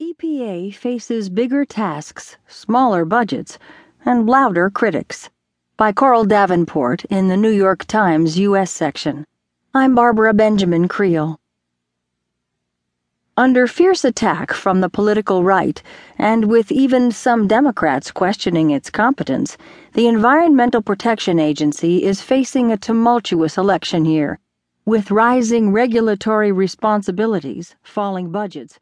EPA faces bigger tasks, smaller budgets, and louder critics. By Coral Davenport in the New York Times U.S. section. I'm Barbara Benjamin Creel. Under fierce attack from the political right, and with even some Democrats questioning its competence, the Environmental Protection Agency is facing a tumultuous election year, with rising regulatory responsibilities, falling budgets